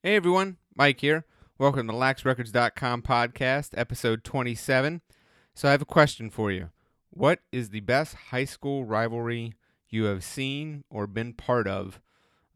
Hey everyone, Mike here. Welcome to LaxRecords.com podcast, episode 27. So I have a question for you. What is the best high school rivalry you have seen or been part of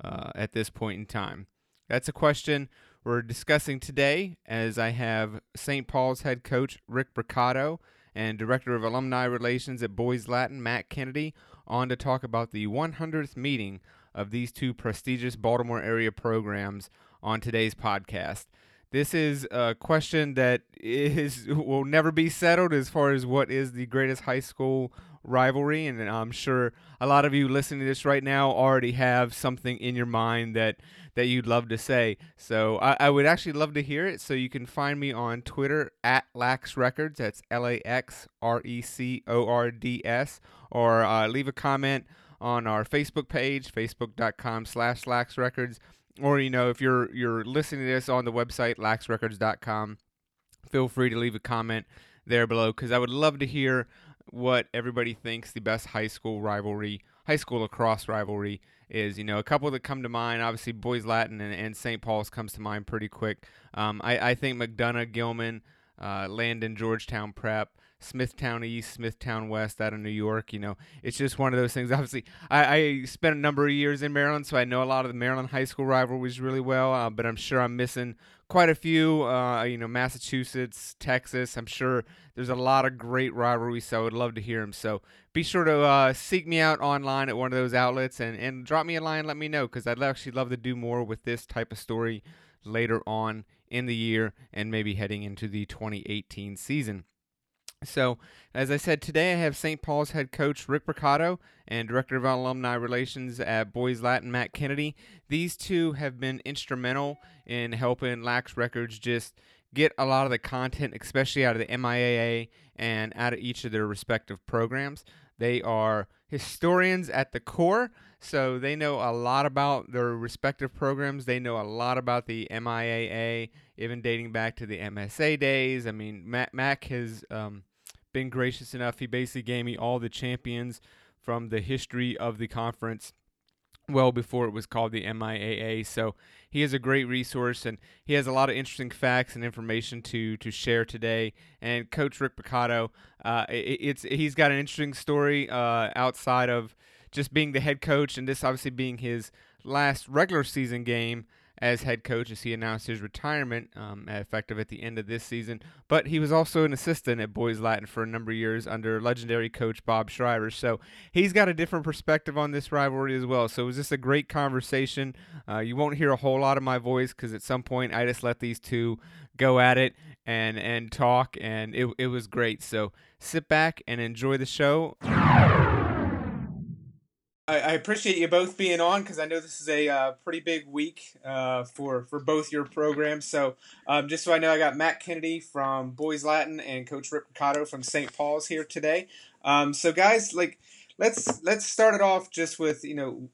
uh, at this point in time? That's a question we're discussing today as I have St. Paul's head coach Rick Brocato and director of alumni relations at Boys Latin Matt Kennedy on to talk about the 100th meeting of these two prestigious Baltimore area programs on today's podcast. This is a question that is will never be settled as far as what is the greatest high school rivalry, and I'm sure a lot of you listening to this right now already have something in your mind that that you'd love to say. So I, I would actually love to hear it. So you can find me on Twitter at Lax Records. That's L A X R E C O R D S, or uh, leave a comment on our Facebook page, facebook.com slash Lax Records or you know if you're you're listening to this on the website laxrecords.com feel free to leave a comment there below because i would love to hear what everybody thinks the best high school rivalry high school lacrosse rivalry is. You know a couple that come to mind obviously boys latin and, and st paul's comes to mind pretty quick. Um, I, I think mcdonough gilman uh, landon georgetown prep Smithtown East, Smithtown West out of New York. You know, it's just one of those things. Obviously, I, I spent a number of years in Maryland, so I know a lot of the Maryland high school rivalries really well. Uh, but I'm sure I'm missing quite a few. Uh, you know, Massachusetts, Texas. I'm sure there's a lot of great rivalries, so I would love to hear them. So be sure to uh, seek me out online at one of those outlets and, and drop me a line. Let me know because I'd actually love to do more with this type of story later on in the year and maybe heading into the 2018 season. So, as I said, today I have St. Paul's head coach Rick Brocato and director of alumni relations at Boys Latin Matt Kennedy. These two have been instrumental in helping Lax Records just get a lot of the content, especially out of the MIAA and out of each of their respective programs. They are historians at the core, so they know a lot about their respective programs. They know a lot about the MIAA, even dating back to the MSA days. I mean, Mac, Mac has. Um, been gracious enough. He basically gave me all the champions from the history of the conference well before it was called the MIAA. So he is a great resource and he has a lot of interesting facts and information to to share today. And Coach Rick Brocato, uh, it, it's he's got an interesting story uh, outside of just being the head coach and this obviously being his last regular season game as head coach as he announced his retirement, um, effective at the end of this season. But he was also an assistant at Boys Latin for a number of years under legendary coach Bob Shriver. So he's got a different perspective on this rivalry as well. So it was just a great conversation. Uh, you won't hear a whole lot of my voice because at some point I just let these two go at it and and talk, and it it was great. So sit back and enjoy the show. I, I appreciate you both being on because I know this is a uh, pretty big week uh, for for both your programs. So um, just so I know, I got Matt Kennedy from Boys Latin and Coach Rick Brocato from St. Paul's here today. Um, so guys, like let's let's start it off just with you know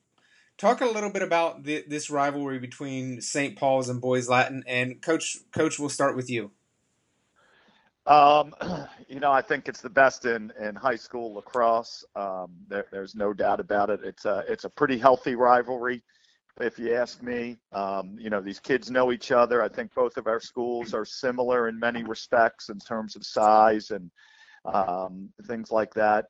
talk a little bit about the, this rivalry between St. Paul's and Boys Latin. And Coach Coach, we'll start with you. Um, you know, I think it's the best in, in high school lacrosse. Um, there, there's no doubt about it. It's a it's a pretty healthy rivalry, if you ask me. Um, you know, these kids know each other. I think both of our schools are similar in many respects in terms of size and um, things like that.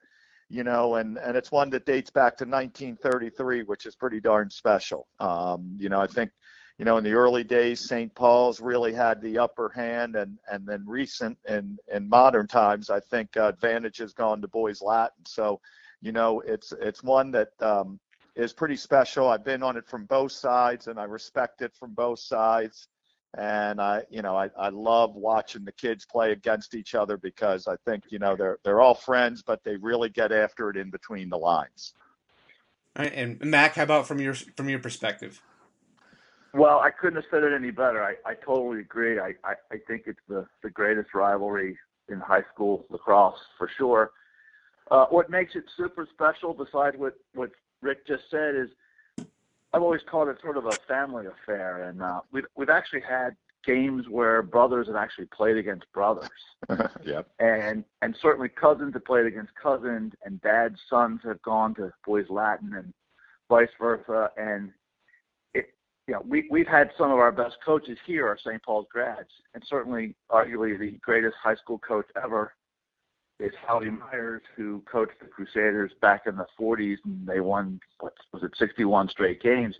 You know, and and it's one that dates back to 1933, which is pretty darn special. Um, you know, I think you know, in the early days, St. Paul's really had the upper hand, and and then recent and in modern times, I think uh, advantage has gone to boys Latin. So, you know, it's it's one that um, is pretty special. I've been on it from both sides, and I respect it from both sides. And I, you know, I, I love watching the kids play against each other because I think, you know, they're they're all friends, but they really get after it in between the lines. And Mac, how about from your from your perspective? Well, I couldn't have said it any better. I, I totally agree. I, I, I think it's the, the greatest rivalry in high school lacrosse for sure. Uh, what makes it super special, besides what, what Rick just said, is I've always called it sort of a family affair, and uh, we've we've actually had games where brothers have actually played against brothers. yep. And and certainly cousins have played against cousins, and dad's sons have gone to boys Latin, and vice versa. And you know, we we've had some of our best coaches here are St. Paul's grads, and certainly, arguably the greatest high school coach ever is Howdy Myers, who coached the Crusaders back in the 40s, and they won what was it 61 straight games.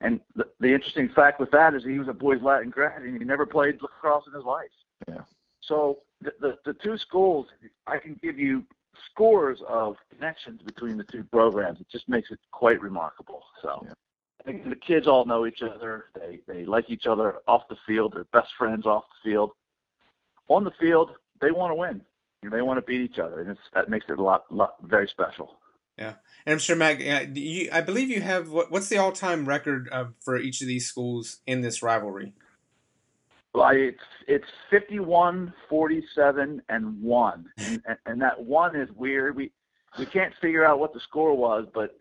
And the, the interesting fact with that is he was a boys Latin grad, and he never played lacrosse in his life. Yeah. So the, the the two schools, I can give you scores of connections between the two programs. It just makes it quite remarkable. So. Yeah. The kids all know each other. They they like each other off the field. They're best friends off the field. On the field, they want to win. They want to beat each other, and that makes it a lot, lot very special. Yeah, and I'm sure, Mac. You, I believe you have what, what's the all-time record uh, for each of these schools in this rivalry? Well, it's it's 51, 47, and one, and, and that one is weird. We we can't figure out what the score was, but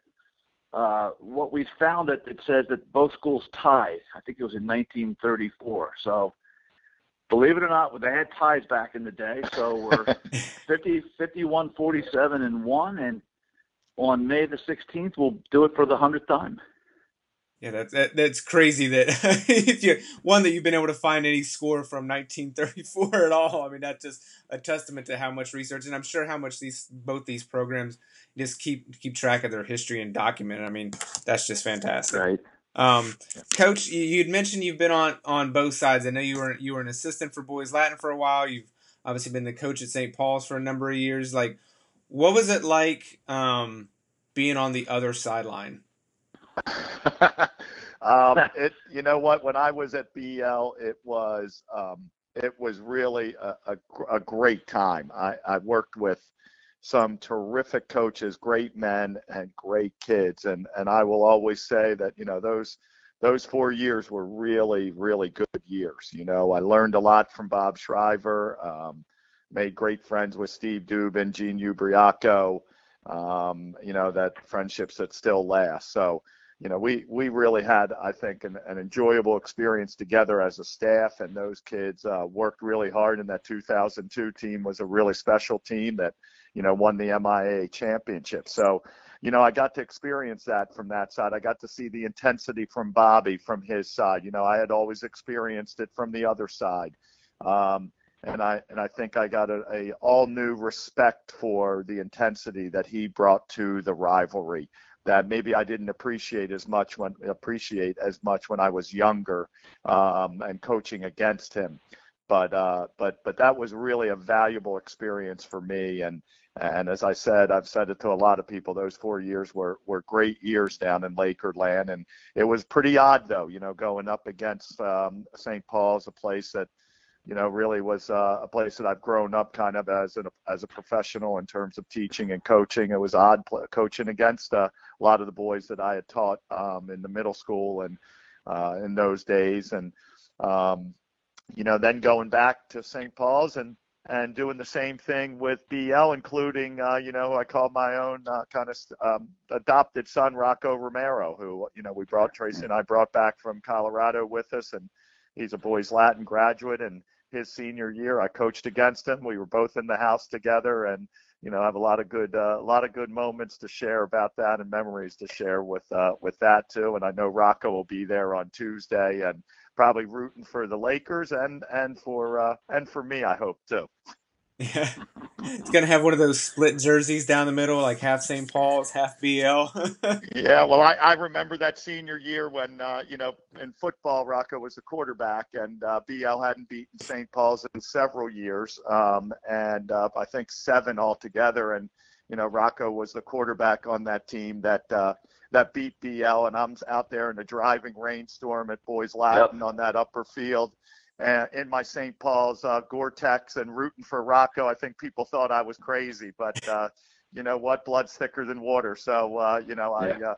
uh, what we found that it says that both schools tied. I think it was in 1934. So believe it or not, they had ties back in the day. So we're 50, 51, 47, and one. And on May the 16th, we'll do it for the hundredth time. Yeah, that's that, that's crazy that if you one that you've been able to find any score from 1934 at all. I mean, that's just a testament to how much research, and I'm sure how much these both these programs just keep keep track of their history and document. I mean, that's just fantastic. Right. Um, Coach, you'd mentioned you've been on on both sides. I know you were you were an assistant for Boys Latin for a while. You've obviously been the coach at St. Paul's for a number of years. Like, what was it like um, being on the other sideline? um, it, you know what? When I was at BL, it was um, it was really a, a, a great time. I, I worked with some terrific coaches, great men, and great kids, and and I will always say that you know those those four years were really really good years. You know, I learned a lot from Bob Shriver. Um, made great friends with Steve Dubin, Gene Ubriaco. Um, you know that friendships that still last. So you know, we we really had, I think, an, an enjoyable experience together as a staff, and those kids uh, worked really hard. And that 2002 team was a really special team that, you know, won the MIA championship. So, you know, I got to experience that from that side. I got to see the intensity from Bobby from his side. You know, I had always experienced it from the other side. Um, and I and I think I got a, a all new respect for the intensity that he brought to the rivalry that maybe I didn't appreciate as much when appreciate as much when I was younger um, and coaching against him. But uh, but but that was really a valuable experience for me. And and as I said, I've said it to a lot of people. Those four years were were great years down in Lakerland, and it was pretty odd though. You know, going up against um, St. Paul's, a place that you know, really was uh, a place that I've grown up kind of as an as a professional in terms of teaching and coaching. It was odd coaching against uh, a lot of the boys that I had taught um, in the middle school and uh, in those days, and um, you know, then going back to St. Paul's and and doing the same thing with BL, including uh, you know I called my own uh, kind of um, adopted son Rocco Romero, who you know we brought Tracy and I brought back from Colorado with us, and he's a boys Latin graduate and his senior year. I coached against him. We were both in the house together, and you know, I have a lot of good, uh, a lot of good moments to share about that and memories to share with uh, with that too. And I know Rocco will be there on Tuesday and probably rooting for the Lakers and and for uh, and for me, I hope too. Yeah, it's gonna have one of those split jerseys down the middle, like half St. Paul's, half BL. yeah, well, I, I remember that senior year when uh, you know in football, Rocco was the quarterback, and uh, BL hadn't beaten St. Paul's in several years, um, and uh, I think seven altogether. And you know, Rocco was the quarterback on that team that uh, that beat BL, and I'm out there in a driving rainstorm at Boys Latin yep. on that upper field uh, in my St. Paul's uh, Gore-Tex and rooting for Rocco. I think people thought I was crazy, but uh, you know what? Blood's thicker than water. So uh, you know, yeah. I uh,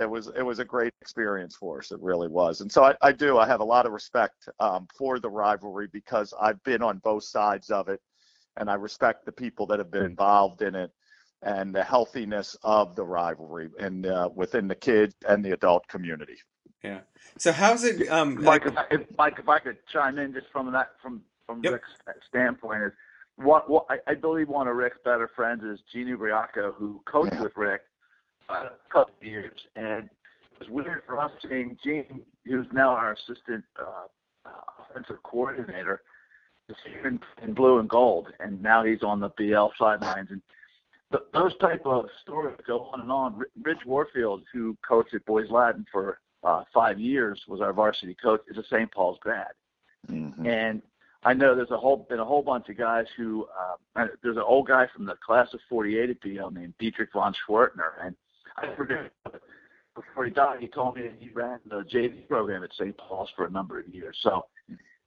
it was it was a great experience for us. It really was. And so I, I do. I have a lot of respect um, for the rivalry because I've been on both sides of it, and I respect the people that have been involved in it and the healthiness of the rivalry and uh, within the kids and the adult community. Yeah. So how's it, um, Mike? If I, if, Mike, if I could chime in just from that, from from yep. Rick's standpoint, is what, what I, I, believe one of Rick's better friends is Gene Ubriaco, who coached yeah. with Rick uh, a couple of years, and it was weird for us seeing Gene who's now our assistant uh, offensive coordinator, is here in, in blue and gold, and now he's on the BL sidelines. And those type of stories go on and on. Rich Warfield, who coached at Boys Latin for uh, five years, was our varsity coach. Is a St. Paul's grad, Mhm. and I know there's a whole been a whole bunch of guys who uh, there's an old guy from the class of '48 at BL named Dietrich von Schwertner, and I forget before he died, he told me that he ran the JV program at St. Paul's for a number of years. So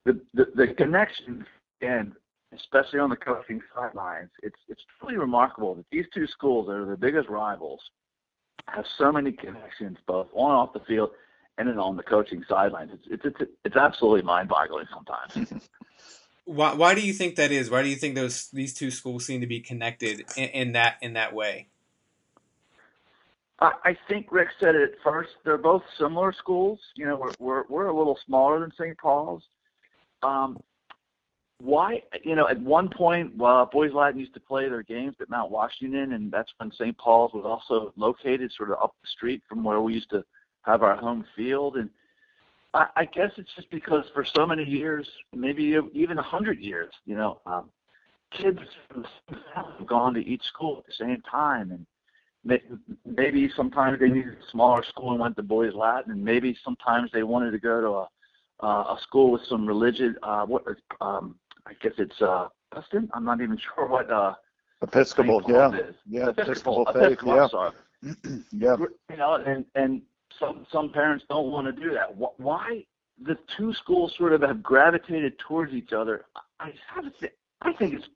the the, the connection and especially on the coaching sidelines, it's it's truly remarkable that these two schools that are the biggest rivals have so many connections both on and off the field and then on the coaching sidelines. It's it's it's, it's absolutely mind-boggling sometimes. Why, why do you think that is? Why do you think those these two schools seem to be connected in, in that in that way? I, I think Rick said it at first. They're both similar schools. You know, we're we're, we're a little smaller than St. Paul's. Um, why? You know, at one point, uh, Boys Latin used to play their games at Mount Washington, and that's when St. Paul's was also located, sort of up the street from where we used to have our home field. And I, I guess it's just because for so many years, maybe even a hundred years, you know, um, kids from the same family have gone to each school at the same time, and may- maybe sometimes they needed a smaller school and went to Boys Latin, and maybe sometimes they wanted to go to a uh, a school with some religion. Uh, what um, I guess it's uh, Preston. I'm not even sure what uh, Episcopal, yeah, is. yeah, Episcopal, Episcopal faith, Episcopal, yeah, yeah. You know, and and some some parents don't want to do that. Why the two schools sort of have gravitated towards each other? I have to think, I think it's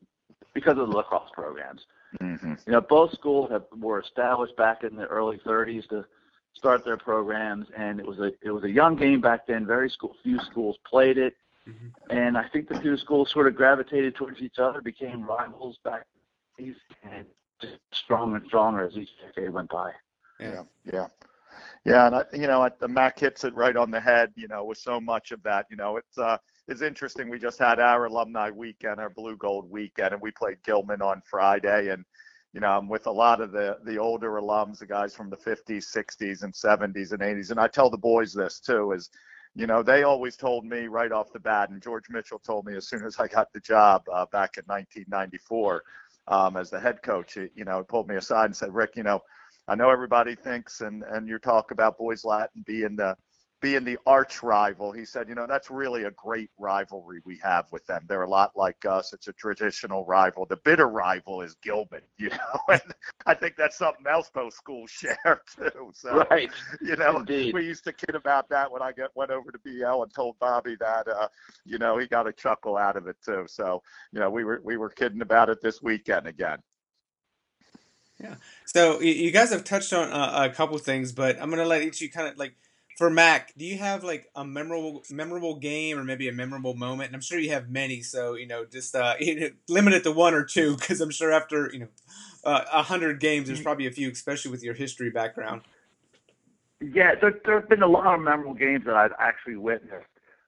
because of the lacrosse programs. hmm You know, both schools have were established back in the early 30s to start their programs, and it was a it was a young game back then. Very school, few schools played it, Mhm. and I think the two schools sort of gravitated towards each other, became rivals back then, and just stronger and stronger as each decade went by. Yeah, yeah, yeah. And I, you know, the Mac hits it right on the head. You know, with so much of that. You know, it's uh, it's interesting. We just had our alumni weekend, our Blue Gold weekend, and we played Gilman on Friday. And you know, I'm with a lot of the the older alums, the guys from the 50s, 60s, and 70s and 80s. And I tell the boys this too: is you know, they always told me right off the bat, and George Mitchell told me as soon as I got the job uh, back in 1994 um, as the head coach. You know, he pulled me aside and said, Rick, you know, I know everybody thinks, and and you talk about Boys Latin being the being the arch rival. He said, you know, that's really a great rivalry we have with them. They're a lot like us. It's a traditional rival. The bitter rival is Gilman. You know, and I think that's something else both schools share too. So Right. you know, Indeed. we used to kid about that when I get went over to BL and told Bobby that, uh, you know, he got a chuckle out of it too. So, you know, we were we were kidding about it this weekend again. So you guys have touched on uh, a couple things, but I'm gonna let each of you kind of like for Mac. Do you have like a memorable memorable game or maybe a memorable moment? And I'm sure you have many, so you know just uh, you know, limit it to one or two because I'm sure after you know uh, a hundred games, there's probably a few, especially with your history background. Yeah, there there have been a lot of memorable games that I've actually witnessed.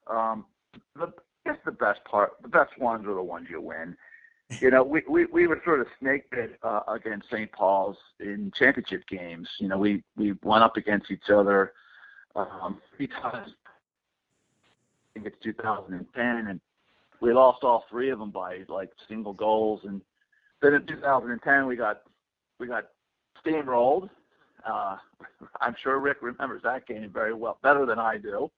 Um, the I guess the best part, the best ones are the ones you win. You know, we we, we were sort of snake bit uh, against St. Paul's in championship games. You know, we we went up against each other um, three times. I think it's 2010, and we lost all three of them by like single goals. And then in 2010, we got we got steamrolled. Uh, I'm sure Rick remembers that game very well, better than I do.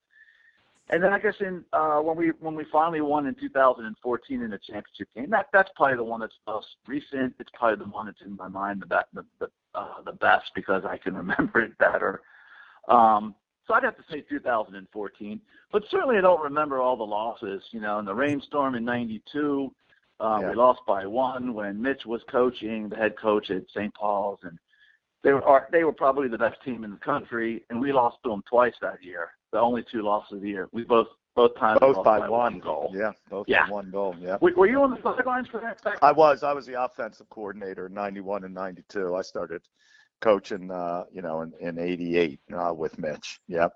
And then I guess in uh, when we when we finally won in 2014 in the championship game, that that's probably the one that's most recent. It's probably the one that's in my mind the best the the, uh, the best because I can remember it better. Um, so I'd have to say 2014, but certainly I don't remember all the losses. You know, in the rainstorm in '92, uh, Yeah. we lost by one when Mitch was coaching, the head coach at St. Paul's, and they were they were probably the best team in the country, and we lost to them twice that year. The only two losses of the year. We both both times Both lost by, one goal. Yeah, both Yeah. by one goal. Yeah. Were, were you on the sidelines for that? I was. I was the offensive coordinator in '91 and '92. I started coaching, uh, you know, in, in '88 uh, with Mitch. Yep.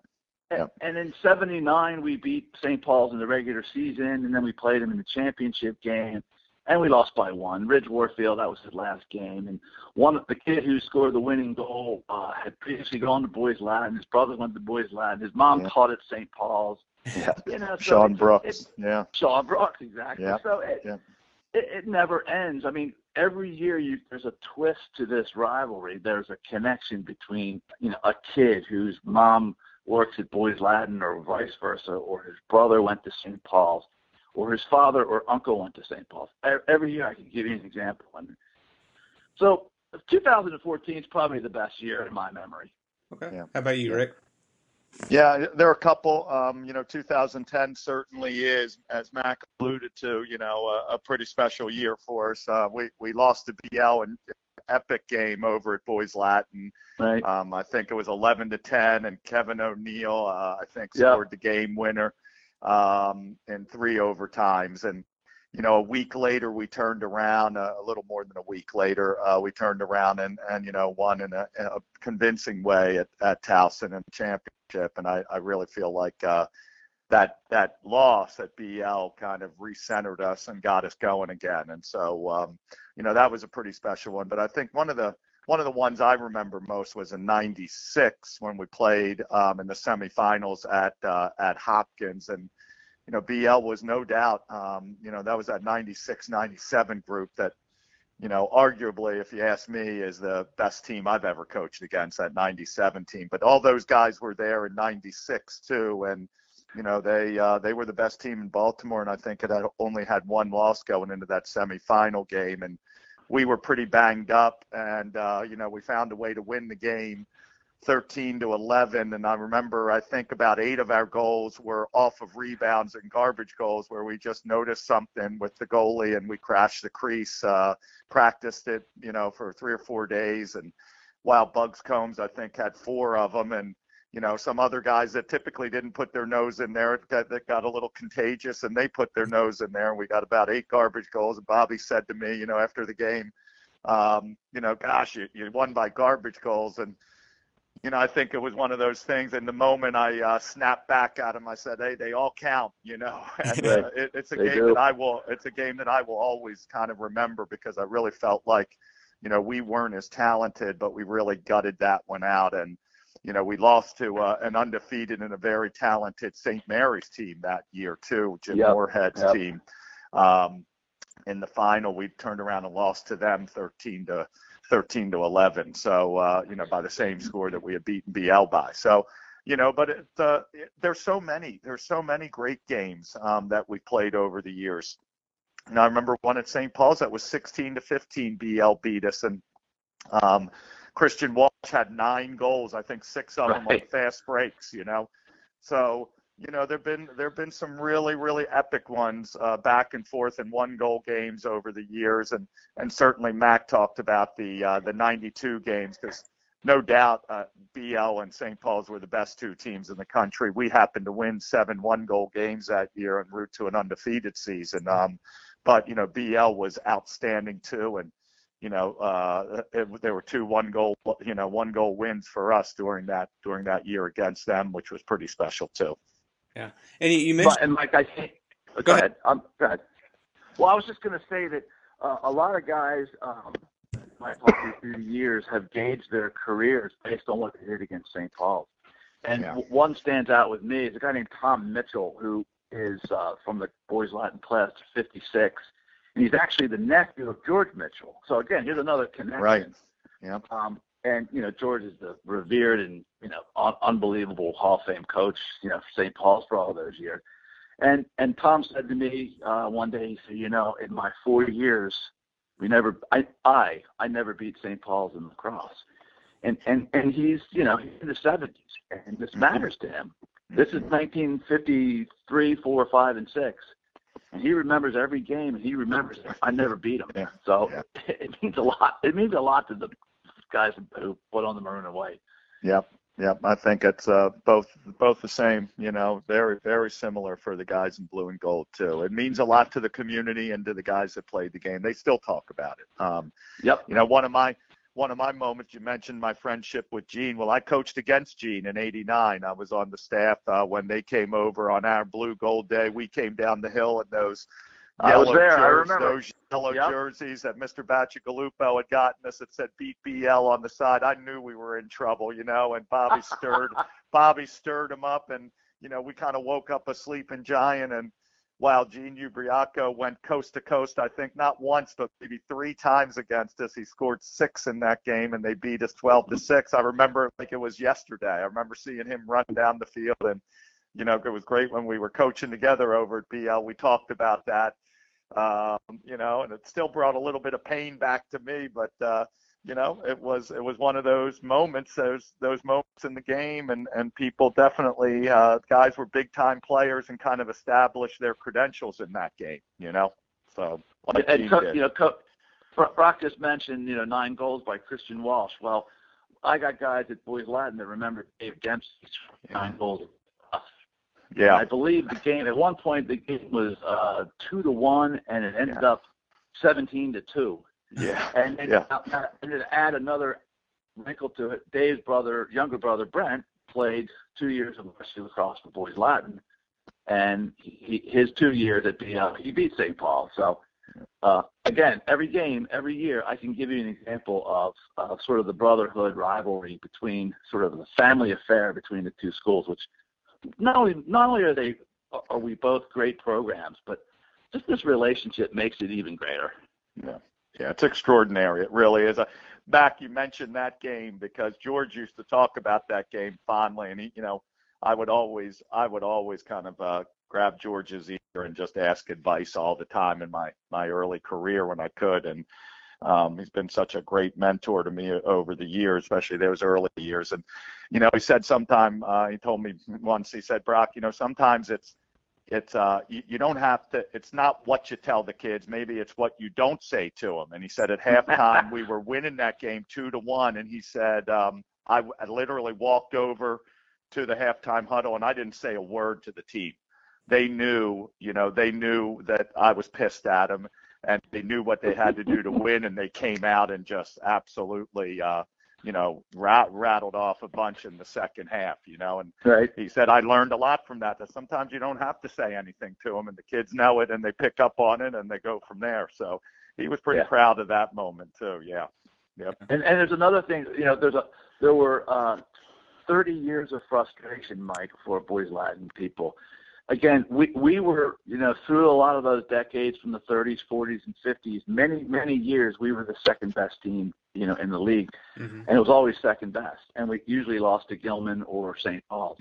And, and in '79 we beat St. Paul's in the regular season, and then we played them in the championship game. And we lost by one. Rich Warfield, that was his last game, and one the kid who scored the winning goal uh, had previously gone to Boys Latin. His brother went to Boys Latin. His mom Yeah. taught at St. Paul's. Yeah. You know, so Sean it- Brooks. it- yeah. Sean Brooks, exactly. Yeah, So it, yeah. it it never ends. I mean, every year you there's a twist to this rivalry. There's a connection between you know a kid whose mom works at Boys Latin or vice versa, or his brother went to St. Paul's, or his father or uncle went to St. Paul's. Every year I can give you an example. And so 2014 is probably the best year in my memory. Okay. Yeah. How about you, Rick? Yeah, there are a couple. Um, you know, 2010 certainly is, as Mac alluded to, you know, a, a pretty special year for us. Uh, we we lost to BL in epic game over at Boys Latin. Right. Um, I think it was 11 to 10, and Kevin O'Neill, uh, I think, Yeah. scored the game winner um, in three overtimes. And you know, a week later, we turned around. Uh, a little more than a week later, uh, we turned around and and you know won in a, a convincing way at at Towson in the championship. And I I really feel like. Uh, that that loss at BL kind of recentered us and got us going again. And so, um, you know, that was a pretty special one. But I think one of the one of the ones I remember most was in '96 when we played um, in the semifinals at uh, at Hopkins, and you know, BL was no doubt, um, you know, that was that '96 '97 group that. You know, arguably, if you ask me, is the best team I've ever coached against that '97 team. But all those guys were there in '96 too, and you know they uh, they were the best team in Baltimore, and I think it had only had one loss going into that semifinal game, and we were pretty banged up, and uh, you know we found a way to win the game, 13 to 11, and I remember I think about eight of our goals were off of rebounds and garbage goals where we just noticed something with the goalie and we crashed the crease, uh, practiced it, you know, for three or four days, and while Bugs Combs I think had four of them, and you know, some other guys that typically didn't put their nose in there got, that got a little contagious and they put their nose in there. And we got about eight garbage goals. And Bobby said to me, you know, after the game, um, you know, gosh, you, you won by garbage goals. And, you know, I think it was one of those things. In the moment, I uh, snapped back at him. I said, "Hey, they all count," you know. And uh, it, it's a They game do. that I will. It's a game that I will always kind of remember because I really felt like, you know, we weren't as talented, but we really gutted that one out. And you know, we lost to uh, an undefeated and a very talented St. Mary's team that year too, Jim Yep. Moorhead's Yep. team. Um, in the final, we turned around and lost to them 13 to 13 to 11. So uh, you know, by the same score that we had beaten BL by. So you know, but it, uh, it, there's so many, there's so many great games um, that we played over the years. And I remember one at St. Paul's that was 16 to 15. BL beat us, and um, Christian Walsh had nine goals. I think six of them on fast breaks. You know, so you know there've been there've been some really really epic ones uh, back and forth in one goal games over the years, and and certainly Mac talked about the uh, the 92 games because no doubt uh, BL and St. Paul's were the best two teams in the country. We happened to win seven one goal games that year en route to an undefeated season. Um, but you know BL was outstanding too, and you know uh, it, there were two one goal you know one goal wins for us during that during that year against them, which was pretty special too. Yeah, and you, you mentioned But, and like I think, go, Go ahead. Um, go ahead. Well, I was just going to say that uh, a lot of guys, um, my talking through the years, have gauged their careers based on what they did against St. Paul's. And Yeah. one stands out with me is a guy named Tom Mitchell, who is uh, from the Boys Latin class '56, and he's actually the nephew of George Mitchell. So again, here's another connection. Right. Yeah. Um, and you know, George is the revered and you know un- unbelievable Hall of Fame coach. You know, for St. Paul's for all those years. And and Tom said to me uh, one day, he said, you know, in my four years, we never, I I I never beat St. Paul's in lacrosse. And and and he's you know he's in the 70s, and this Mhm. matters to him. This is 1953, four, five, and six. And he remembers every game, and he remembers I never beat him. Yeah. So Yeah. it means a lot. It means a lot to the guys who put on the maroon and white. Yep. Yep. I think it's uh, both both the same. You know, very very similar for the guys in blue and gold too. It means a lot to the community and to the guys that played the game. They still talk about it. Um, Yep. you know, one of my one of my moments. You mentioned my friendship with Gene. Well, I coached against Gene in '89. I was on the staff uh, when they came over on our blue gold day. We came down the hill in those I was yellow there. I jerseys, remember. those yellow Yep. jerseys that Mr. Bacigalupo had gotten us that said beat BL on the side. I knew we were in trouble, you know, and Bobby stirred Bobby stirred him up and you know, we kind of woke up a sleeping giant and while Gene Ubriaco went coast to coast, I think not once, but maybe three times against us. He scored six in that game and they beat us 12 to six. I remember like it was yesterday. I remember seeing him run down the field and, you know, it was great when we were coaching together over at BL. We talked about that, um, you know, and it still brought a little bit of pain back to me, but, uh, you know, it was it was one of those moments, those those moments in the game, and and people definitely uh, guys were big time players and kind of established their credentials in that game, you know. So like and co- you know, co- Brock just mentioned you know nine goals by Christian Walsh. Well, I got guys at Boys Latin that remember Dave Dempsey's nine goals. Yeah. I believe the game at one point the game was uh, two to one, and it ended up seventeen to two. Yeah, And then, Yeah. uh, and then add another wrinkle to it. Dave's brother, younger brother Brent, played two years of varsity lacrosse for Boys Latin, and he, his two years at BL, he beat St. Paul. So uh, again, every game, every year, I can give you an example of uh, sort of the brotherhood rivalry between sort of the family affair between the two schools, which not only not only are they are we both great programs, but just this relationship makes it even greater. yeah, yeah. It's extraordinary. It really is. A, back you mentioned that game because George used to talk about that game fondly, and he, you know, I would always I would always kind of uh, grab George's ear and just ask advice all the time in my my early career when I could, and um, he's been such a great mentor to me over the years, especially those early years. And you know, he said sometime uh, he told me once he said, Brock, you know, sometimes it's it's uh you, you don't have to it's not what you tell the kids. Maybe it's what you don't say to them and he said at halftime we were winning that game two to one. And he said um I, I literally walked over to the halftime huddle and I didn't say a word to the team. They knew you know they knew that I was pissed at them and they knew what they had to do to win and they came out and just absolutely uh you know rat, rattled off a bunch in the second half you know and Right. he said I learned a lot from that. That sometimes you don't have to say anything to them, and the kids know it, and they pick up on it, and they go from there. So he was pretty Yeah. proud of that moment too. Yeah, And and there's another thing, you know, there's a there were uh, 30 years of frustration, Mike, for Boys Latin people. Again, we we were, you know, through a lot of those decades from the 30s, 40s, and 50s. Many many years we were the second best team, you know, in the league, hmm and it was always second best. And we usually lost to Gilman or St. Paul.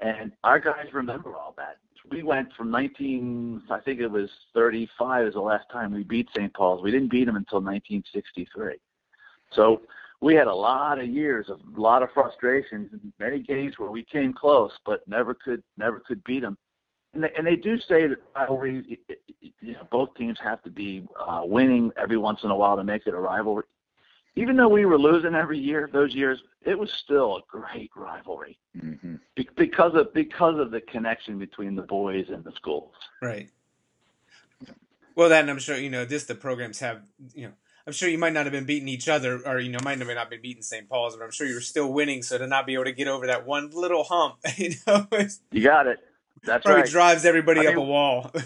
And our guys remember all that. We went from 19, I think it was 35 is the last time we beat St. Paul's. We didn't beat them until 1963. So we had a lot of years of a lot of frustrations and many games where we came close but never could never could beat them. And they, and they do say that rivalry, you know, both teams have to be uh, winning every once in a while to make it a rivalry. Even though we were losing every year, those years, it was still a great rivalry hmm be- because of because of the connection between the boys and the schools. Right. Well, that and I'm sure you know this. The programs have you know. I'm sure you might not have been beating each other, or you know, might not have not been beating St. Paul's, but I'm sure you were still winning. So to not be able to get over that one little hump, you know, You got it. That's probably right. drives everybody I up a wall.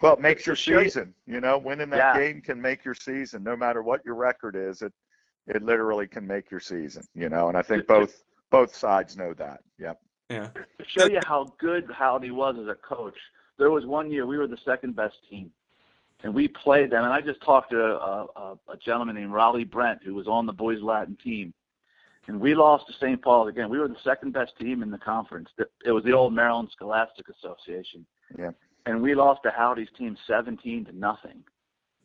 Well, it makes your season. You know, winning that Yeah. game can make your season. No matter what your record is, it it literally can make your season. You know, and I think both both sides know that. Yep. yeah. to show you how good Howdy was as a coach, there was one year we were the second best team, and we played them. And I just talked to a, a, a gentleman named Raleigh Brent who was on the boys Latin team, and we lost to St. Paul again. We were the second best team in the conference. It was the old Maryland Scholastic Association. Yeah. And we lost to Howdy's team 17 to nothing.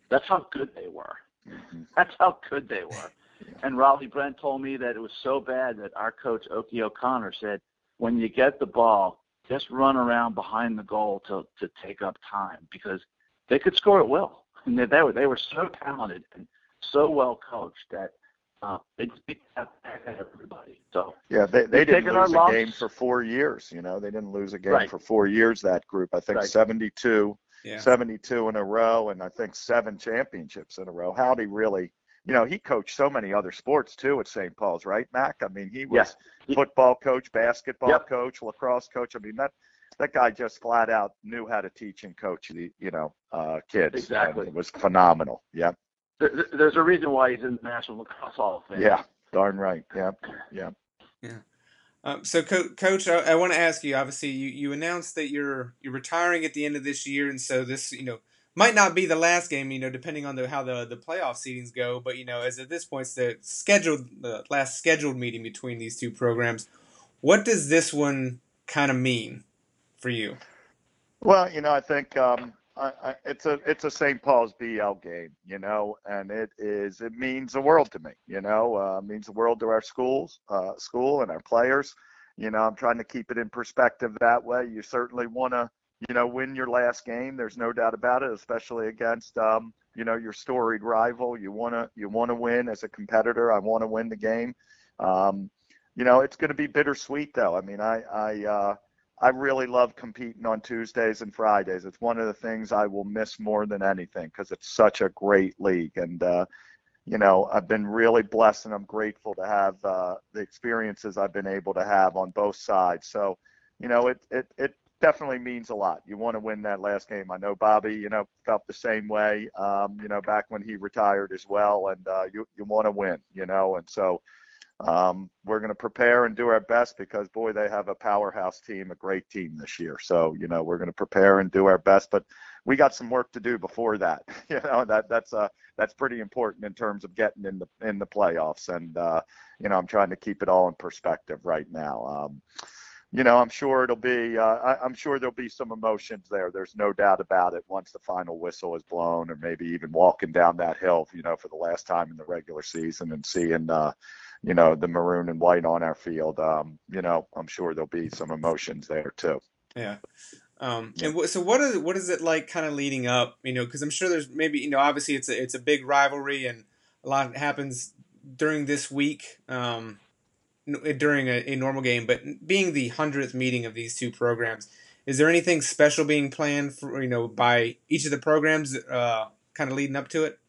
That's how good they were. hmm That's how good they were. And Raleigh Brent told me that it was so bad that our coach Oki O'Connor said, when you get the ball, just run around behind the goal to to take up time because they could score at will. And they, they were they were so talented and so well coached that uh, they just beat that at everybody. So Yeah, they they didn't taken our lose a game for four years. You know, they didn't lose a game Right. for four years. That group, I think, Right. 72. Yeah. 72 in a row and I think seven championships in a row. Howdy really, you know, he coached so many other sports too at St. Paul's, right, Mac? I mean, he was Yeah. football coach, basketball Yep. coach, lacrosse coach. I mean, that that guy just flat out knew how to teach and coach the you know uh, kids. Exactly. And it was phenomenal. Yep. There, there's a reason why he's in the National Lacrosse Hall of Fame. Yeah. Darn right. Yep. Yep. Yeah. Um, so, Co- Coach, I, I want to ask you. Obviously, you, you announced that you're you're retiring at the end of this year, and so this, you know, might not be the last game. You know, depending on the how the the playoff seedings go. But you know, as at this point, it's the scheduled the last scheduled meeting between these two programs. What does this one kind of mean for you? Well, you know, I think um, I, it's a it's a St. Paul's BL game, you know, and it is it means the world to me, you know, uh, means the world to our schools, uh, school and our players. You know, I'm trying to keep it in perspective that way. You certainly want to, you know, win your last game. There's no doubt about it, especially against, um, you know, your storied rival. You want to you want to win as a competitor. I want to win the game. Um, you know, it's going to be bittersweet though. I mean, I I uh, I really love competing on Tuesdays and Fridays. It's one of the things I will miss more than anything because it's such a great league. And, uh, you know, I've been really blessed and I'm grateful to have uh, the experiences I've been able to have on both sides. So, you know, it, it, it definitely means a lot. You want to win that last game. I know Bobby, you know, felt the same way, um, you know, back when he retired as well. And uh, you, you want to win, you know, and so, um, we're going to prepare and do our best because boy, they have a powerhouse team, a great team this year. So you know we're going to prepare and do our best, but we got some work to do before that. You know that that's uh that's pretty important in terms of getting in the in the playoffs, and uh, you know I'm trying to keep it all in perspective right now. Um, you know, I'm sure it'll be. Uh, I, I'm sure there'll be some emotions there. There's no doubt about it. Once the final whistle is blown, or maybe even walking down that hill, you know, for the last time in the regular season and seeing, uh, you know, the maroon and white on our field. Um, you know, I'm sure there'll be some emotions there too. Yeah. Um, and w- so what is what is it like, kind of leading up? You know, because I'm sure there's maybe you know obviously it's a it's a big rivalry and a lot happens during this week um, during a, a, normal game. But being the hundredth meeting of these two programs, is there anything special being planned for you know by each of the programs, uh, kind of leading up to it?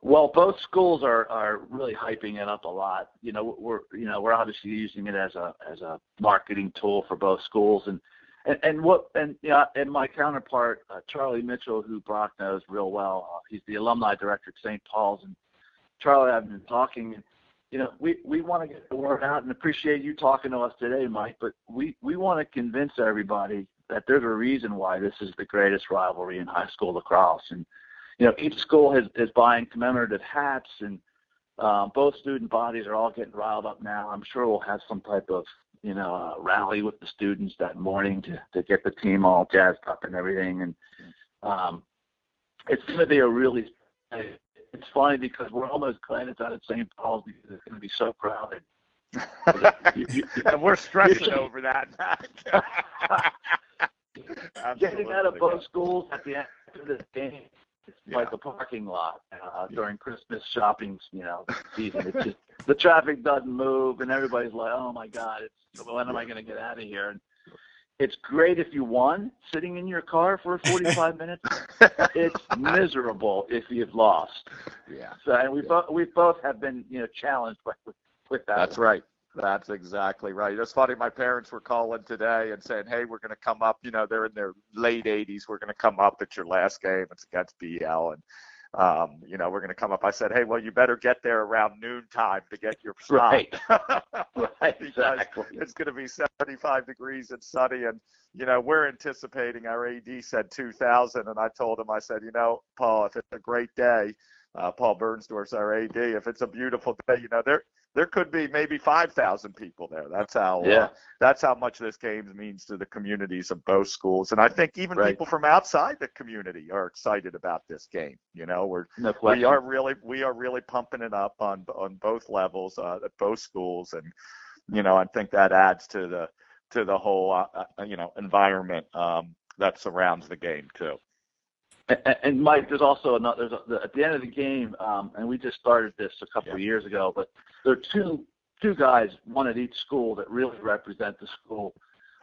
Well, both schools are are really hyping it up a lot. You know, we're you know we're obviously using it as a as a marketing tool for both schools, and and, and what and yeah, and my counterpart uh, Charlie Mitchell, who Brock knows real well, uh, he's the alumni director at St. Paul's, and Charlie, I've been talking, and you know, we we want to get the word out, and appreciate you talking to us today, Mike. But we we want to convince everybody that there's a reason why this is the greatest rivalry in high school lacrosse, and you know, each school is, is buying commemorative hats, and um, both student bodies are all getting riled up now. I'm sure we'll have some type of, you know, uh, rally with the students that morning to, to get the team all jazzed up and everything. And um, it's going to be a really, it's funny because we're almost glad it's out at St. Paul's because it's going to be so crowded. you, you, and we're stressing over that. Getting out of both schools at the end of the game yeah. like a parking lot uh, during Christmas shopping, you know, season. It's just the traffic doesn't move, and everybody's like, "Oh my God, it's when am I going to get out of here?" And it's great if you won sitting in your car for 45 minutes. It's miserable if you've lost. Yeah. So, and we yeah. both we both have been you know challenged with with that. That's right. That's exactly right. It's funny. My parents were calling today and saying, "Hey, we're going to come up. You know, they're in their late 80s. We're going to come up at your last game. It's against BL, and um, you know, we're going to come up." I said, "Hey, well, you better get there around noon time to get your stop. Right. right. Exactly. It's going to be 75 degrees and sunny, and you know, we're anticipating. Our AD said 2,000, and I told him, I said, you know, Paul, if it's a great day." Uh, Paul Bernsdorf's our AD. If it's a beautiful day, you know, there there could be maybe 5,000 people there. That's how yeah. Uh, that's how much this game means to the communities of both schools. And I think even right. people from outside the community are excited about this game. You know, we're no we are really we are really pumping it up on on both levels uh, at both schools, and you know I think that adds to the to the whole uh, uh you know environment um, that surrounds the game too. And, and Mike, there's also another. There's a, at the end of the game, um, and we just started this a couple yeah. of years ago, but there are two two guys, one at each school, that really represent the school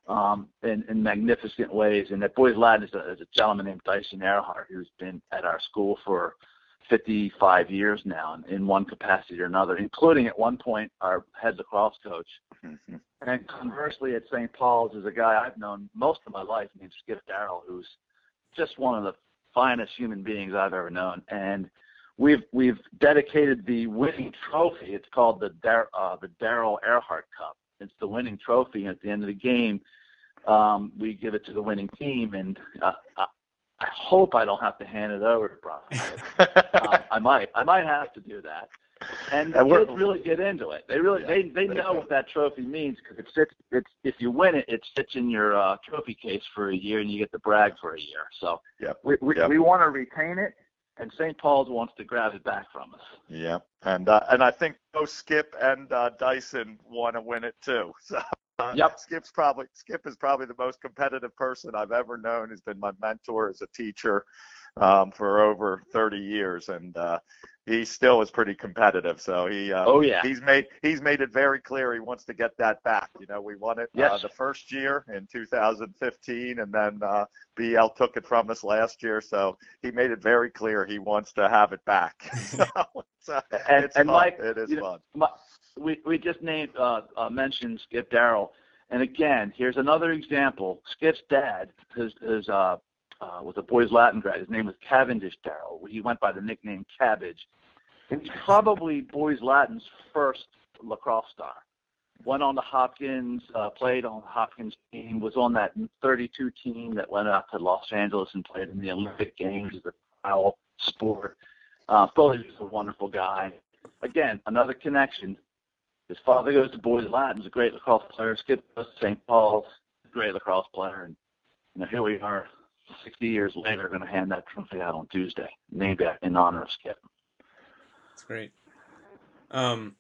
um, in, in magnificent ways. And at Boys Latin is a, is a gentleman named Dyson Earhart, who's been at our school for 55 years now in one capacity or another, including at one point our head lacrosse coach. Mm-hmm. And conversely, at St. Paul's is a guy I've known most of my life named Skip Darrell, who's just one of the finest human beings I've ever known. And we've we've dedicated the winning trophy. It's called the Dar- uh, the Darrell Earhart Cup. It's the winning trophy. At the end of the game, um, we give it to the winning team, and uh, I, I hope I don't have to hand it over to Brock. um, I might. I might have to do that. And the kids really get into it. They really yeah. they they know what that trophy means because it sits. It's if you win it, it sits in your uh, trophy case for a year, and you get to brag for a year. So yep. we we, yep. we want to retain it, and St. Paul's wants to grab it back from us. Yeah, and uh, and I think both Skip and uh, Dyson want to win it too. So. Uh, yep. Skip's probably Skip is probably the most competitive person I've ever known. He's been my mentor as a teacher um, for over 30 years, and uh, he still is pretty competitive. So he uh, oh yeah he's made he's made it very clear he wants to get that back. You know, we won it uh, yes. uh, the first year in 2015, and then uh, BL took it from us last year. So he made it very clear he wants to have it back. so it's, uh, and, it's and fun. Mike, it is fun. Know, we we just named uh, uh, mentioned Skip Darrell, and again, here's another example. Skip's dad, his his uh, uh, was a boys Latin grad. His name was Cavendish Darrell. He went by the nickname Cabbage. He's probably boys Latin's first lacrosse star. Went on the Hopkins, uh, played on the Hopkins team, was on that 32 team that went out to Los Angeles and played in the Olympic Games as a foul sport. Uh, Foley was a wonderful guy. Again, another connection. His father goes to Boys Latin, a great lacrosse player. Skip goes to St. Paul's, great lacrosse player. And you know, here we are 60 years later, going to hand that trophy out on Tuesday, named in honor of Skip. That's great. Um,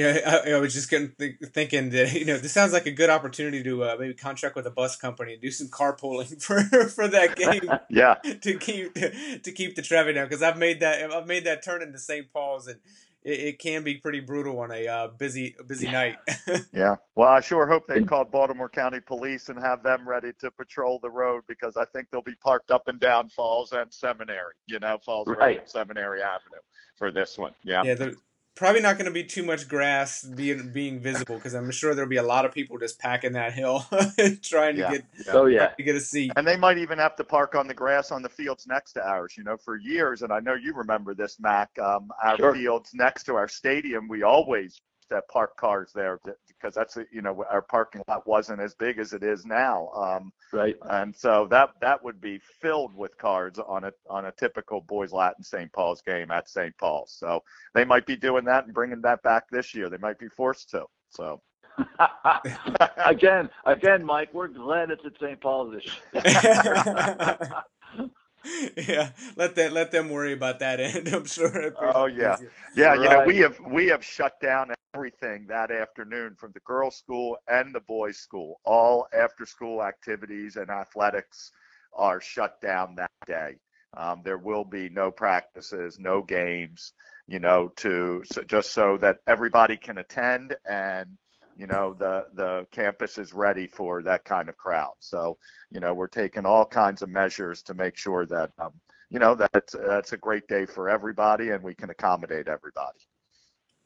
know, I, I was just getting th- thinking that you know this sounds like a good opportunity to uh, maybe contract with a bus company and do some carpooling for for that game. yeah. To keep to keep the traffic down because I've made that I've made that turn into St. Paul's and it, it can be pretty brutal on a uh, busy busy night. yeah. Well, I sure hope they call Baltimore County Police and have them ready to patrol the road because I think they'll be parked up and down Falls and Seminary. You know, Falls right. Road and Seminary Avenue for this one. Yeah. Yeah probably not going to be too much grass being being visible because I'm sure there'll be a lot of people just packing that hill trying to get yeah. oh yeah to get a seat. And they might even have to park on the grass on the fields next to ours. You know, for years, and I know you remember this, Mac. Um, our sure. fields next to our stadium, we always that park cars there because that's a, you know our parking lot wasn't as big as it is now. Um, right. And so that that would be filled with cars on a on a typical boys Latin St. Paul's game at St. Paul's. So they might be doing that and bringing that back this year. They might be forced to. So. again, again, Mike, we're glad it's at St. Paul's this year. yeah, let that let them worry about that end. I'm sure. Oh yeah, yeah. Right. You know, we have we have shut down everything that afternoon from the girls' school and the boys' school. All after school activities and athletics are shut down that day. Um, there will be no practices, no games. You know, to so, just so that everybody can attend and you know the the campus is ready for that kind of crowd so you know we're taking all kinds of measures to make sure that um, you know that that's a great day for everybody and we can accommodate everybody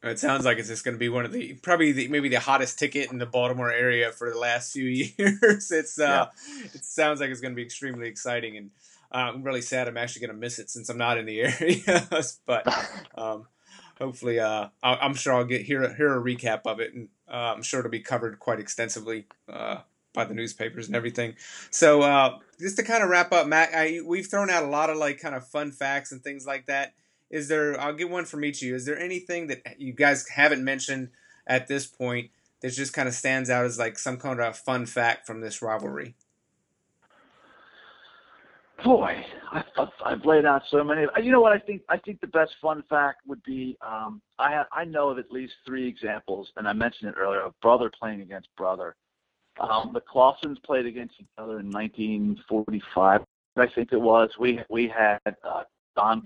it sounds like it's just going to be one of the probably the, maybe the hottest ticket in the Baltimore area for the last few years. It's uh, yeah. it sounds like it's going to be extremely exciting, and uh, I'm really sad I'm actually going to miss it since I'm not in the area. but um, hopefully, uh, I'm sure I'll get here hear a recap of it, and uh, I'm sure it'll be covered quite extensively uh, by the newspapers and everything. So uh, just to kind of wrap up, Matt, I, we've thrown out a lot of like kind of fun facts and things like that. Is there? I'll get one from each of you. Is there anything that you guys haven't mentioned at this point that just kind of stands out as like some kind of fun fact from this rivalry? Boy, I've, I've laid out so many. You know what? I think I think the best fun fact would be um, I have, I know of at least three examples, and I mentioned it earlier of brother playing against brother. Um, the Clausens played against each other in 1945, I think it was. We we had uh, Don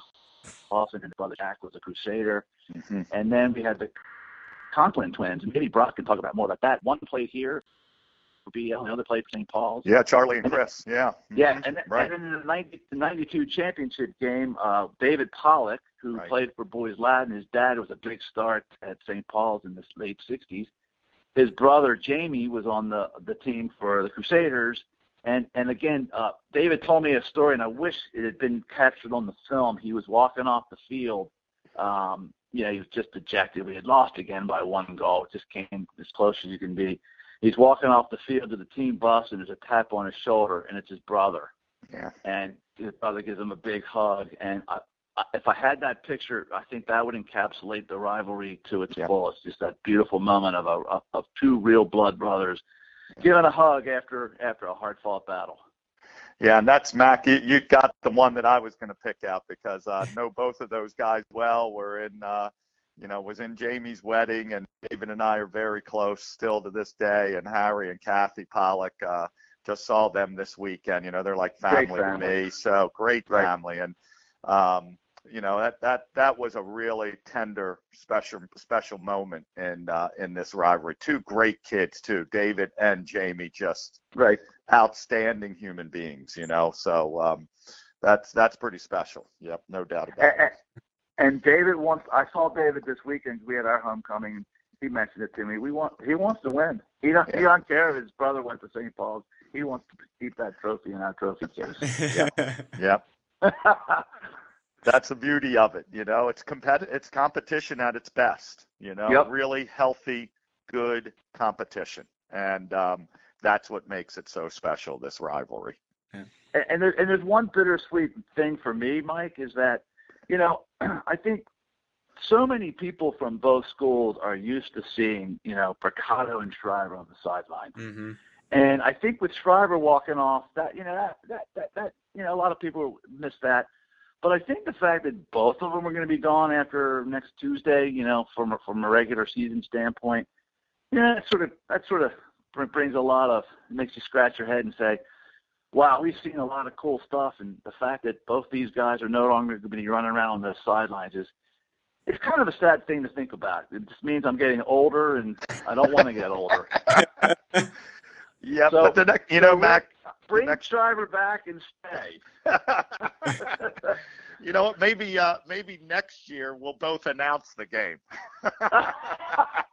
Clausen and his brother Jack was a Crusader, mm-hmm. and then we had the Conklin twins, and maybe Brock can talk about more about that. One played here, for BL. Know, they played for St. Paul's. Yeah, Charlie and Chris. Yeah. Yeah, Mhm. and, then- right. and then in the 90, the 92 championship game, uh, David Pollock, who Right. played for Boys Latin, his dad was a big star at St. Paul's in the late 60s. His brother Jamie was on the the team for the Crusaders, and and again, uh, David told me a story, and I wish it had been captured on the film. He was walking off the field. Um, you know, he was just dejected. We had lost again by one goal. It just came as close as you can be. He's walking off the field to the team bus, and there's a tap on his shoulder, and it's his brother Yeah. and his brother gives him a big hug. And I, I, if I had that picture, I think that would encapsulate the rivalry to its Yeah. fullest. Just that beautiful moment of a of, two real blood brothers giving a hug after after a hard fought battle. Yeah, and that's Mac. You, you got the one that I was going to pick out because I know both of those guys well. We're in, uh, you know, was in Jamie's wedding, and David and I are very close still to this day. And Harry and Kathy Pollock, uh, just saw them this weekend. You know, they're like Great family to me. So great Right. family, and um, you know that that that was a really tender, special special moment in uh, in this rivalry. Two great kids too, David and Jamie. Just Right. outstanding human beings, you know. So um, that's that's pretty special. Yep, no doubt about And, it. And David wants. I saw David this weekend. We had our homecoming. He mentioned it to me. We want. He wants to win. He don't. He don't care if his brother went to St. Paul's. He wants to keep that trophy in our trophy case. Yep, that's the beauty of it. You know, it's competi- It's competition at its best. You know, Yep. really healthy, good competition, and um, that's what makes it so special. This rivalry. and, and, there, and there's one bittersweet thing for me, Mike, is that, you know, I think so many people from both schools are used to seeing, you know, Brocato and Shriver on the sideline. hmm And I think with Shriver walking off, that you know that that that, that you know a lot of people miss that. But I think the fact that both of them are going to be gone after next Tuesday, you know, from a, from a regular season standpoint, yeah, that sort of that sort of brings a lot of makes you scratch your head and say, "Wow, we've seen a lot of cool stuff." And the fact that both these guys are no longer going to be running around on the sidelines is it's kind of a sad thing to think about. It just means I'm getting older, and I don't want to get older. yeah, So- but the next, you know, so Mac. Bring next- Shriver back and stay. you know what? Maybe uh, maybe next year we'll both announce the game.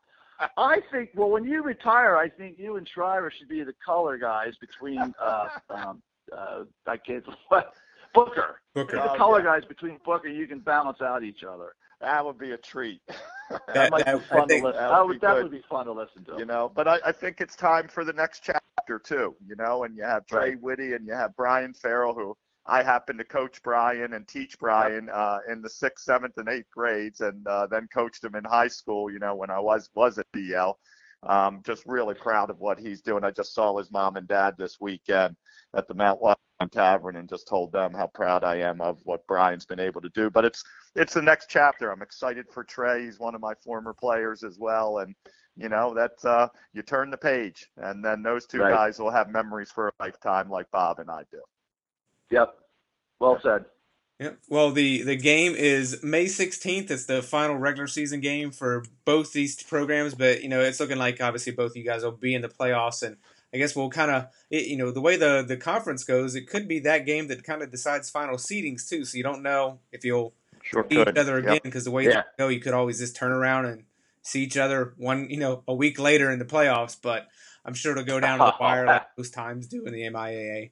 I think. Well, when you retire, I think you and Shriver should be the color guys between. Uh, um, uh, I can't. What? Booker. Booker. Be Oh, the color yeah. guys between Booker. You can balance out each other. that would be a treat. That, That- might that- be fun think to listen. that That would would, be that would be fun to listen to. you know. But I, I think it's time for the next chapter too. You know, and you have Trey Right. Whitty and you have Brian Farrell, who I happened to coach Brian and teach Brian uh, in the sixth, seventh, and eighth grades, and uh, then coached him in high school. You know, when I was was at BL. Um, just really proud of what he's doing. I just saw his mom and dad this weekend at the Mount Washington Tavern and just told them how proud I am of what Brian's been able to do. But it's it's the next chapter. I'm excited for Trey. He's one of my former players as well, and you know that's uh, you turn the page, and then those two Right. guys will have memories for a lifetime, like Bob and I do. Yep. Well said. Yep. Well, the the game is May 16th. It's the final regular season game for both these programs, but you know it's looking like obviously both of you guys will be in the playoffs, and I guess we'll kind of you know the way the the conference goes, it could be that game that kind of decides final seedings too. So you don't know if you'll Sure see each other again because the way Yeah. you go, you could always just turn around and see each other one you know a week later in the playoffs. But I'm sure it'll go down to the wire like most times do in the MIAA.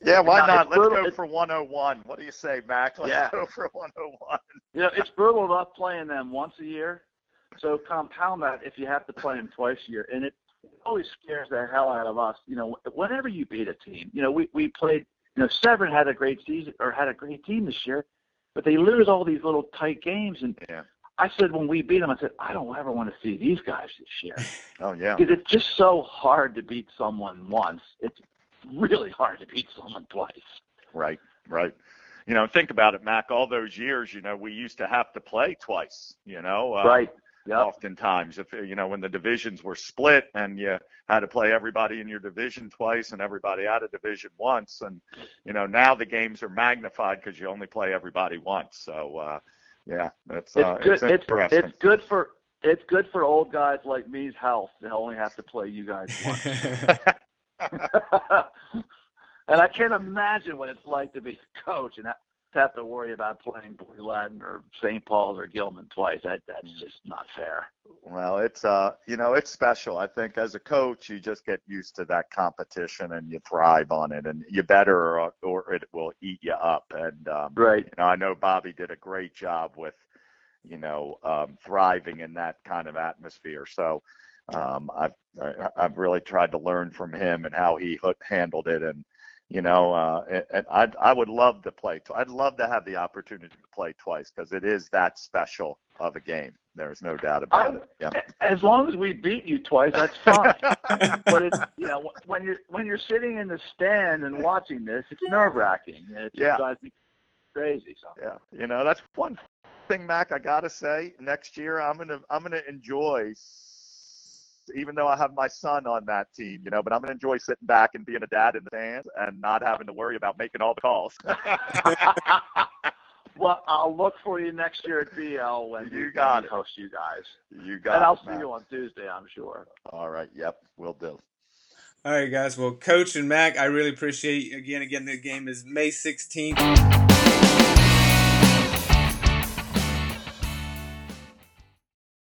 Yeah, why not? it's Let's brutal. go for 101. What do you say, Mac? Let's Yeah. go for 101. You know, it's brutal enough playing them once a year. So compound that if you have to play them twice a year, and it always scares the hell out of us. You know, whenever you beat a team, you know, we we played. You know, Severn had a great season or had a great team this year, but they lose all these little tight games. And Yeah. I said when we beat them, I said I don't ever want to see these guys this year Oh yeah. because it's just so hard to beat someone once. It's really hard to beat someone twice. Right, right. You know, think about it, Mac. All those years, you know, we used to have to play twice. You know, uh, right. Yep. Oftentimes, if you know when the divisions were split and you had to play everybody in your division twice and everybody out of division once, and you know now the games are magnified because you only play everybody once. So uh, yeah, that's It's uh, good. it's It's, interesting. it's good for it's good for old guys like me's health to only have to play you guys once. and I can't imagine what it's like to be a coach and have to worry about playing Latin or St. Paul's or Gilman twice. That that's just not fair. Well, it's uh, you know, it's special. I think as a coach, you just get used to that competition and you thrive on it, and you better or, or it will eat you up. And um, right, you know, I know Bobby did a great job with, you know, um, thriving in that kind of atmosphere. So. Um, I've I've really tried to learn from him and how he handled it, and you know, uh, and I I would love to play. I'd love to have the opportunity to play twice because it is that special of a game. There's no doubt about I, it. Yeah. As long as we beat you twice, that's fine. but you know when you're when you're sitting in the stand and watching this, it's nerve wracking. It yeah. drives me crazy. So. Yeah, you know that's one thing, Mac. I gotta say, next year I'm gonna I'm gonna enjoy even though I have my son on that team, you know, but I'm going to enjoy sitting back and being a dad in the stands and not having to worry about making all the calls. well, I'll look for you next year at BL when you got it. host you guys. You got and I'll see you on Tuesday, I'm sure. All right. Yep. We'll do. All right, guys. Well, Coach and Mac, I really appreciate you. Again, again, the game is May 16th.